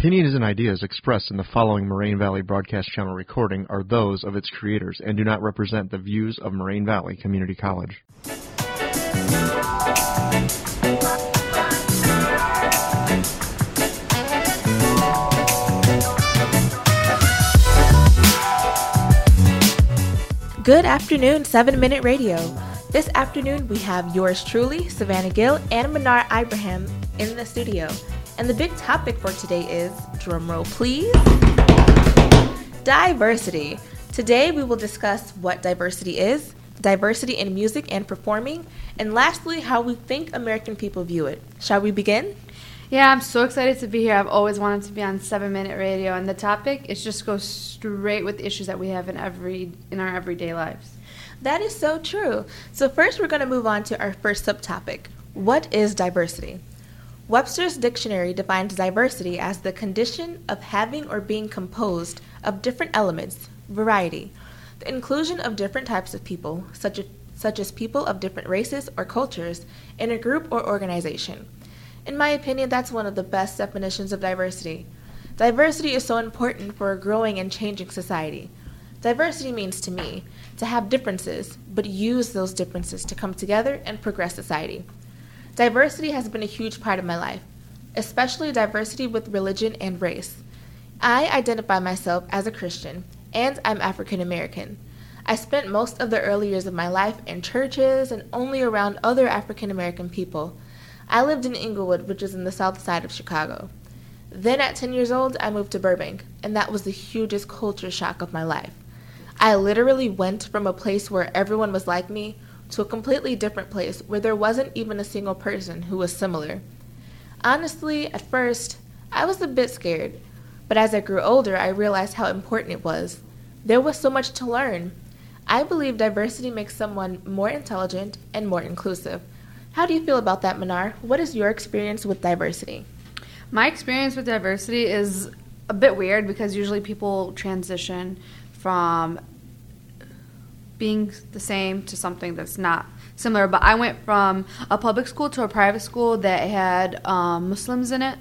opinions and ideas expressed in the following Moraine Valley Broadcast Channel recording are those of its creators and do not represent the views of Moraine Valley Community College. Good afternoon, 7 Minute Radio. This afternoon we have yours truly, Savannah Gill, and Minar Ibrahim in the studio. And the big topic for today is, drumroll please, diversity. Today we will discuss what diversity is, diversity in music and performing, and lastly, how we think American people view it. Shall we begin? Yeah, I'm so excited to be here. I've always wanted to be on Seven Minute Radio, and the topic is just go straight with the issues that we have in every in our everyday lives. That is so true. So first, we're going to move on to our first subtopic. What is diversity? Webster's dictionary defines diversity as the condition of having or being composed of different elements, variety, the inclusion of different types of people, such as, such as people of different races or cultures, in a group or organization. In my opinion, that's one of the best definitions of diversity. Diversity is so important for a growing and changing society. Diversity means to me to have differences, but use those differences to come together and progress society. Diversity has been a huge part of my life, especially diversity with religion and race. I identify myself as a Christian, and I'm African American. I spent most of the early years of my life in churches and only around other African American people. I lived in Englewood, which is in the south side of Chicago. Then at 10 years old, I moved to Burbank, and that was the hugest culture shock of my life. I literally went from a place where everyone was like me to a completely different place where there wasn't even a single person who was similar. Honestly, at first, I was a bit scared, but as I grew older, I realized how important it was. There was so much to learn. I believe diversity makes someone more intelligent and more inclusive. How do you feel about that, Minar? What is your experience with diversity? My experience with diversity is a bit weird because usually people transition from being the same to something that's not similar. But I went from a public school to a private school that had um, Muslims in it,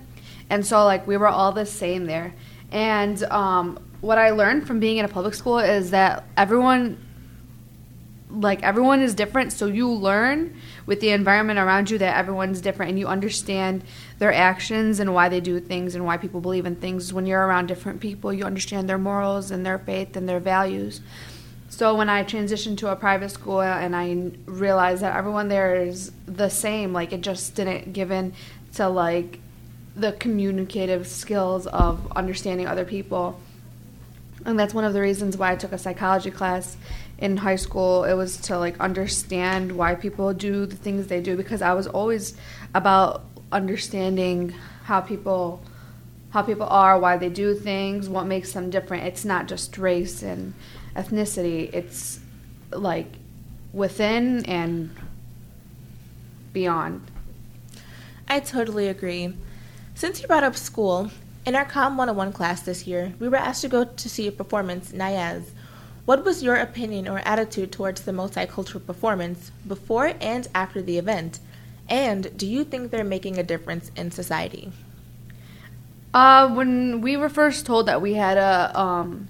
and so like we were all the same there. And um, what I learned from being in a public school is that everyone like everyone is different so you learn with the environment around you that everyone's different and you understand their actions and why they do things and why people believe in things when you're around different people you understand their morals and their faith and their values so when I transitioned to a private school and I realized that everyone there is the same, like it just didn't give in to like the communicative skills of understanding other people. And that's one of the reasons why I took a psychology class in high school. It was to like understand why people do the things they do because I was always about understanding how people how people are, why they do things, what makes them different. It's not just race and ethnicity, it's like within and beyond. I totally agree. Since you brought up school, in our Com 101 class this year, we were asked to go to see a performance, Niyaz. What was your opinion or attitude towards the multicultural performance before and after the event? And do you think they're making a difference in society? Uh, when we were first told that we had a um,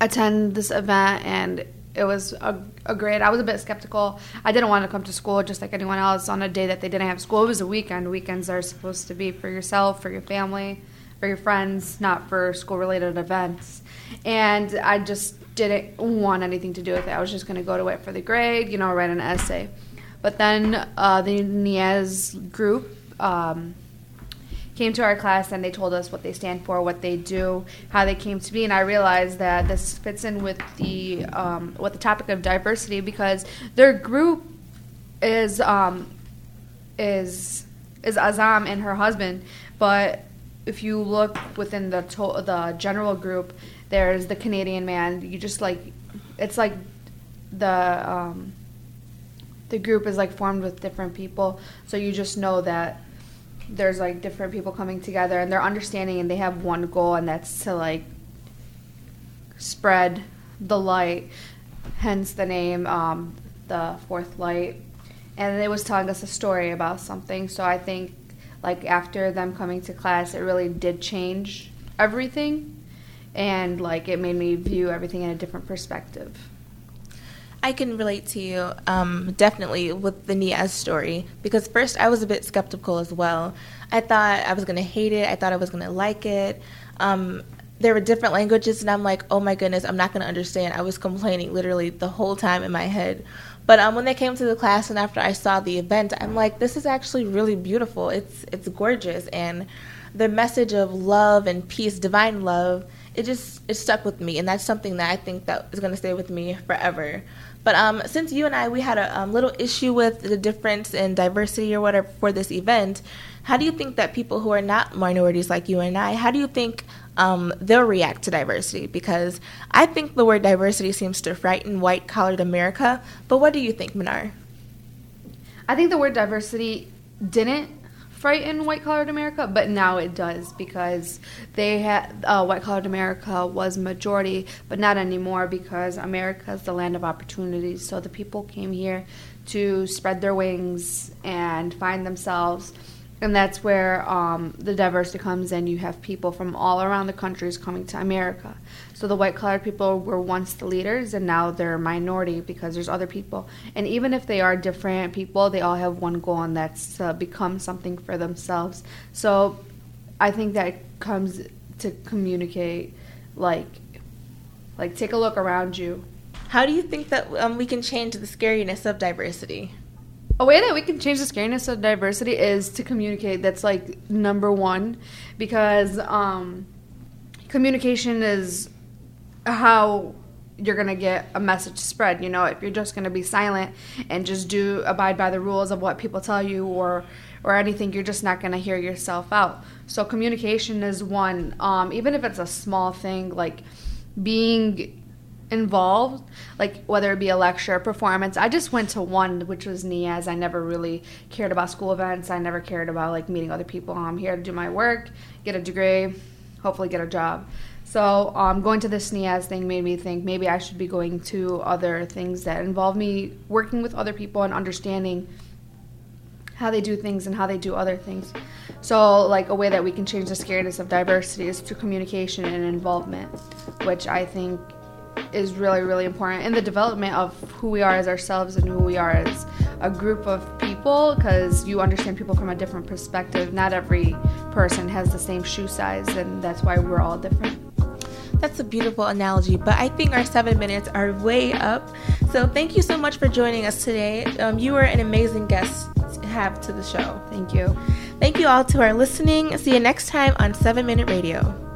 attend this event and it was a, a great i was a bit skeptical. I didn't want to come to school just like anyone else on a day that they didn't have school. It was a weekend. Weekends are supposed to be for yourself for your family for your friends not for school related events. And i just didn't want anything to do with it. I was just going to go to it for the grade you know write an essay. But then uh, the Niyaz group um, came to our class and they told us what they stand for, what they do, how they came to be, and I realized that this fits in with the um, with the topic of diversity because their group is um, is is Azam and her husband, but if you look within the to- the general group, there's the Canadian man. You just like it's like the um, the group is like formed with different people, so you just know that there's like different people coming together and they're understanding and they have one goal and that's to like spread the light hence the name um, the fourth light. And it was telling us a story about something. So i think like after them coming to class, it really did change everything, and like it made me view everything in a different perspective. I can relate to you um, definitely with the Niyaz story because first I was a bit skeptical as well. I thought I was going to hate it. I thought I was going to like it. Um, there were different languages, and I'm like, oh my goodness, I'm not going to understand. I was complaining literally the whole time in my head. But um, when they came to the class and after I saw the event, I'm like, this is actually really beautiful. It's it's gorgeous, and the message of love and peace, divine love, it just it stuck with me, and that's something that I think that is going to stay with me forever. But um, since you and I we had a um, little issue with the difference in diversity or whatever for this event, how do you think that people who are not minorities like you and I, how do you think um, they'll react to diversity? Because I think the word diversity seems to frighten white collared America. But what do you think, Minar? I think the word diversity didn't frighten white collared America, but now it does because they had uh, white collared America was majority, but not anymore because America is the land of opportunities. So the people came here to spread their wings and find themselves and that's where um, the diversity comes in. You have people from all around the countries coming to America. So the white collared people were once the leaders, and now they're a minority because there's other people. And even if they are different people, they all have one goal, and that's to become something for themselves. So I think that comes to communicate, like, like take a look around you. How do you think that um, we can change the scariness of diversity? A way that we can change the scariness of diversity is to communicate. That's like number one, because um, communication is how you're gonna get a message spread. You know, if you're just gonna be silent and just do abide by the rules of what people tell you or or anything, you're just not gonna hear yourself out. So communication is one. Um, even if it's a small thing, like being involved, like whether it be a lecture, performance. I just went to one, which was Niyaz. I never really cared about school events. I never cared about like meeting other people. I'm here to do my work, get a degree, hopefully get a job. So um, going to this Niyaz thing made me think maybe I should be going to other things that involve me working with other people and understanding how they do things and how they do other things. So, like a way that we can change the scariness of diversity is through communication and involvement, which I think is really, really important in the development of who we are as ourselves and who we are as a group of people because you understand people from a different perspective. Not every person has the same shoe size, and that's why we're all different. That's a beautiful analogy, but I think our seven minutes are way up. So thank you so much for joining us today. Um, you were an amazing guest to have to the show. Thank you. Thank you all to our listening. See you next time on 7 Minute Radio.